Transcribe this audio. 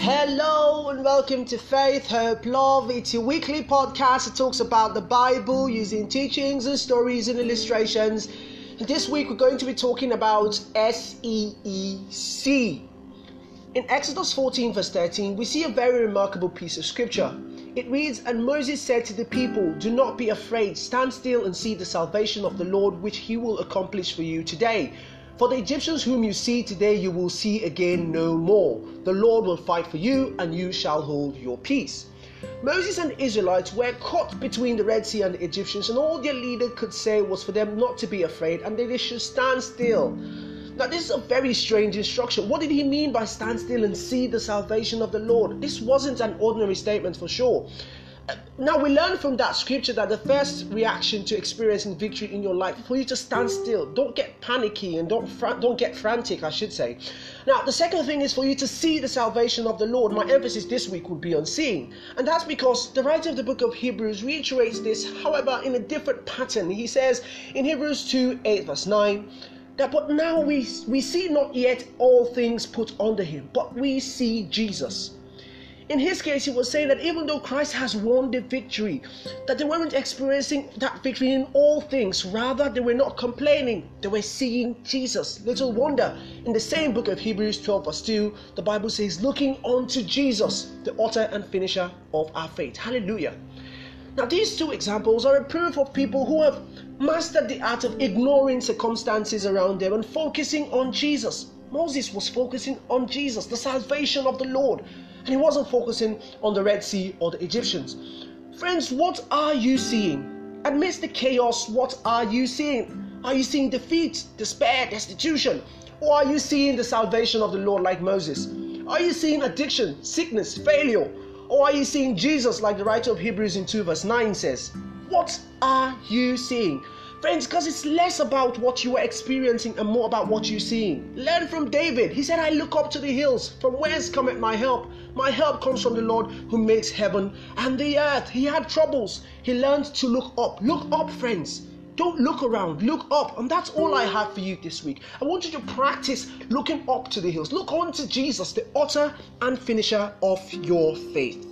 Hello and welcome to Faith, Hope, Love. It's your weekly podcast that talks about the Bible using teachings and stories and illustrations. This week we're going to be talking about S E E C. In Exodus 14, verse 13, we see a very remarkable piece of scripture. It reads, And Moses said to the people, Do not be afraid, stand still and see the salvation of the Lord, which he will accomplish for you today. For the Egyptians whom you see today, you will see again no more. The Lord will fight for you, and you shall hold your peace. Moses and Israelites were caught between the Red Sea and the Egyptians, and all their leader could say was for them not to be afraid and that they should stand still. Now, this is a very strange instruction. What did he mean by stand still and see the salvation of the Lord? This wasn't an ordinary statement for sure. Now we learn from that scripture that the first reaction to experiencing victory in your life for you to stand still. Don't get panicky and don't fr- don't get frantic, I should say. Now the second thing is for you to see the salvation of the Lord. My emphasis this week would be on seeing, and that's because the writer of the book of Hebrews reiterates this, however, in a different pattern. He says in Hebrews 2 8 verse 9 that but now we we see not yet all things put under him, but we see Jesus in his case, he was saying that even though Christ has won the victory, that they weren't experiencing that victory in all things. Rather, they were not complaining, they were seeing Jesus. Little wonder, in the same book of Hebrews 12, verse 2, the Bible says, looking unto Jesus, the author and finisher of our faith. Hallelujah. Now, these two examples are a proof of people who have mastered the art of ignoring circumstances around them and focusing on Jesus. Moses was focusing on Jesus, the salvation of the Lord, he wasn't focusing on the Red Sea or the Egyptians. Friends, what are you seeing? Amidst the chaos, what are you seeing? Are you seeing defeat, despair, destitution? Or are you seeing the salvation of the Lord like Moses? Are you seeing addiction, sickness, failure? Or are you seeing Jesus like the writer of Hebrews in 2 verse 9 says? What are you seeing? Friends, because it's less about what you are experiencing and more about what you're seeing. Learn from David. He said, I look up to the hills. From whence cometh my help? My help comes from the Lord who makes heaven and the earth. He had troubles. He learned to look up. Look up, friends. Don't look around, look up. And that's all I have for you this week. I want you to practice looking up to the hills. Look on to Jesus, the author and finisher of your faith.